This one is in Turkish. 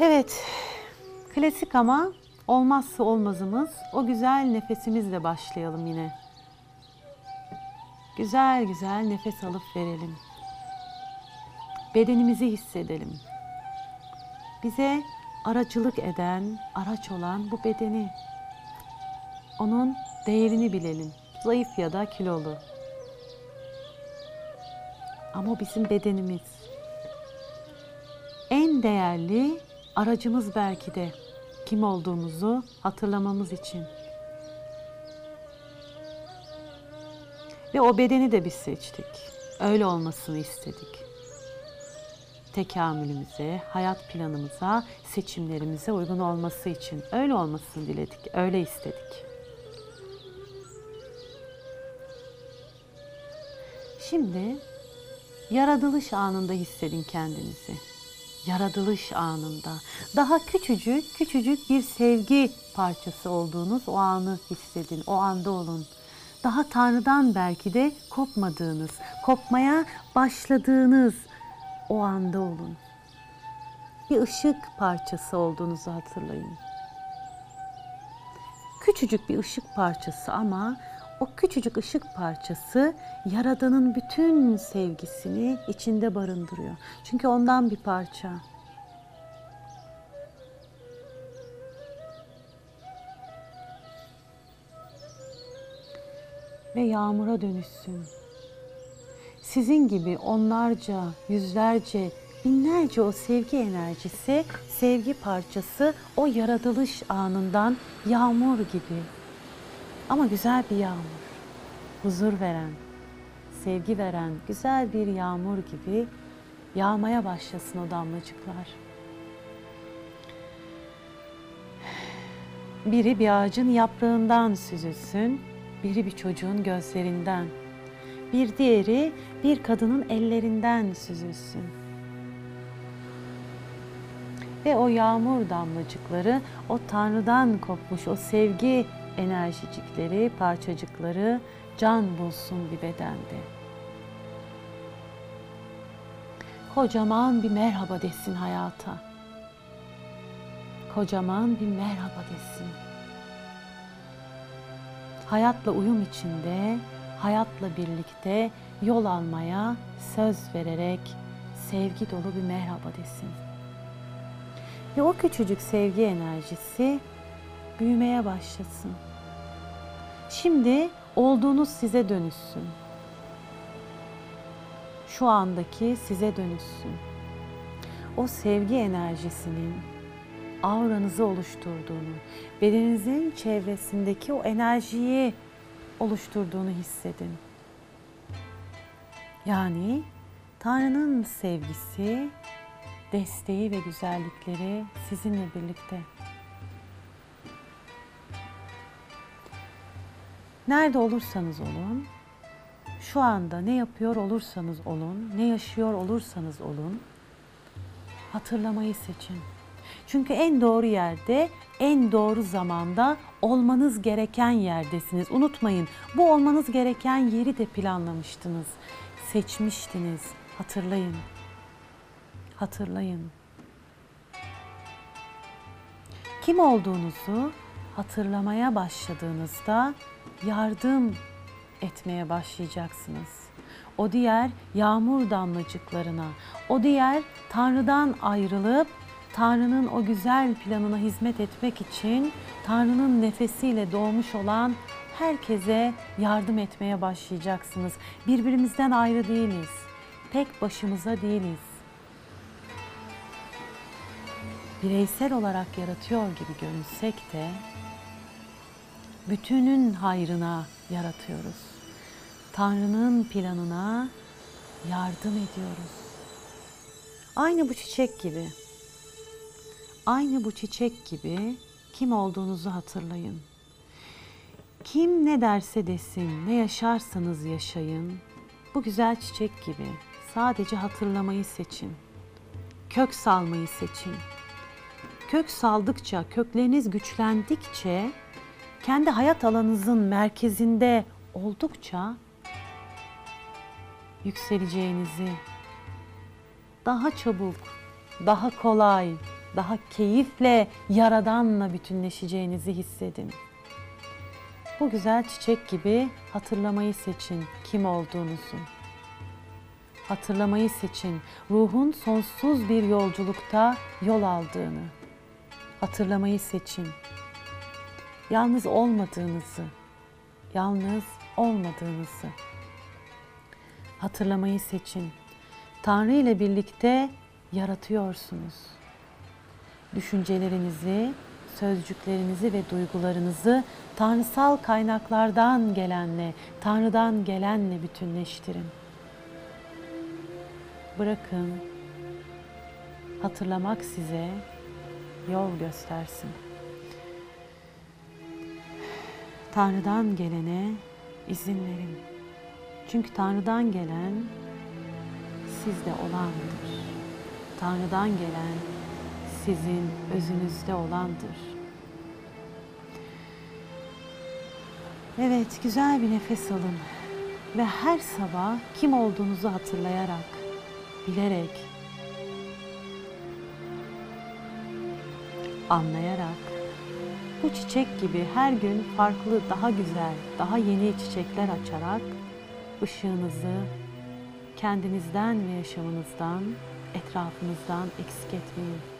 Evet, klasik ama olmazsa olmazımız o güzel nefesimizle başlayalım yine. Güzel güzel nefes alıp verelim. Bedenimizi hissedelim. Bize aracılık eden, araç olan bu bedeni. Onun değerini bilelim. Zayıf ya da kilolu. Ama bizim bedenimiz. En değerli aracımız belki de kim olduğumuzu hatırlamamız için. Ve o bedeni de biz seçtik. Öyle olmasını istedik. Tekamülümüze, hayat planımıza, seçimlerimize uygun olması için öyle olmasını diledik, öyle istedik. Şimdi yaratılış anında hissedin kendinizi. Yaratılış anında. Daha küçücük, küçücük bir sevgi parçası olduğunuz o anı hissedin, o anda olun. Daha Tanrı'dan belki de kopmadığınız, kopmaya başladığınız o anda olun. Bir ışık parçası olduğunuzu hatırlayın. Küçücük bir ışık parçası ama o küçücük ışık parçası Yaradan'ın bütün sevgisini içinde barındırıyor. Çünkü ondan bir parça. Ve yağmura dönüşsün. Sizin gibi onlarca, yüzlerce, binlerce o sevgi enerjisi, sevgi parçası o yaratılış anından yağmur gibi ama güzel bir yağmur. Huzur veren, sevgi veren güzel bir yağmur gibi yağmaya başlasın o damlacıklar. Biri bir ağacın yaprağından süzülsün, biri bir çocuğun gözlerinden, bir diğeri bir kadının ellerinden süzülsün. Ve o yağmur damlacıkları o Tanrı'dan kopmuş o sevgi enerjicikleri, parçacıkları can bulsun bir bedende. Kocaman bir merhaba desin hayata. Kocaman bir merhaba desin. Hayatla uyum içinde, hayatla birlikte yol almaya söz vererek sevgi dolu bir merhaba desin. Ve o küçücük sevgi enerjisi büyümeye başlasın. Şimdi olduğunuz size dönüşsün. Şu andaki size dönüşsün. O sevgi enerjisinin auranızı oluşturduğunu, bedeninizin çevresindeki o enerjiyi oluşturduğunu hissedin. Yani Tanrı'nın sevgisi, desteği ve güzellikleri sizinle birlikte. Nerede olursanız olun, şu anda ne yapıyor olursanız olun, ne yaşıyor olursanız olun, hatırlamayı seçin. Çünkü en doğru yerde, en doğru zamanda olmanız gereken yerdesiniz. Unutmayın, bu olmanız gereken yeri de planlamıştınız, seçmiştiniz. Hatırlayın. Hatırlayın. Kim olduğunuzu hatırlamaya başladığınızda yardım etmeye başlayacaksınız. O diğer yağmur damlacıklarına, o diğer Tanrı'dan ayrılıp Tanrı'nın o güzel planına hizmet etmek için Tanrı'nın nefesiyle doğmuş olan herkese yardım etmeye başlayacaksınız. Birbirimizden ayrı değiliz. Tek başımıza değiliz. Bireysel olarak yaratıyor gibi görünsek de bütünün hayrına yaratıyoruz. Tanrı'nın planına yardım ediyoruz. Aynı bu çiçek gibi. Aynı bu çiçek gibi kim olduğunuzu hatırlayın. Kim ne derse desin, ne yaşarsanız yaşayın. Bu güzel çiçek gibi sadece hatırlamayı seçin. Kök salmayı seçin. Kök saldıkça, kökleriniz güçlendikçe kendi hayat alanınızın merkezinde oldukça yükseleceğinizi daha çabuk, daha kolay, daha keyifle Yaradan'la bütünleşeceğinizi hissedin. Bu güzel çiçek gibi hatırlamayı seçin kim olduğunuzu. Hatırlamayı seçin ruhun sonsuz bir yolculukta yol aldığını. Hatırlamayı seçin. Yalnız olmadığınızı, yalnız olmadığınızı. Hatırlamayı seçin. Tanrı ile birlikte yaratıyorsunuz. Düşüncelerinizi, sözcüklerinizi ve duygularınızı tanrısal kaynaklardan gelenle, Tanrı'dan gelenle bütünleştirin. Bırakın hatırlamak size yol göstersin. Tanrı'dan gelene izin verin. Çünkü Tanrı'dan gelen sizde olandır. Tanrı'dan gelen sizin özünüzde olandır. Evet, güzel bir nefes alın ve her sabah kim olduğunuzu hatırlayarak, bilerek, anlayarak bu çiçek gibi her gün farklı, daha güzel, daha yeni çiçekler açarak ışığınızı kendinizden ve yaşamınızdan, etrafınızdan eksik etmeyin.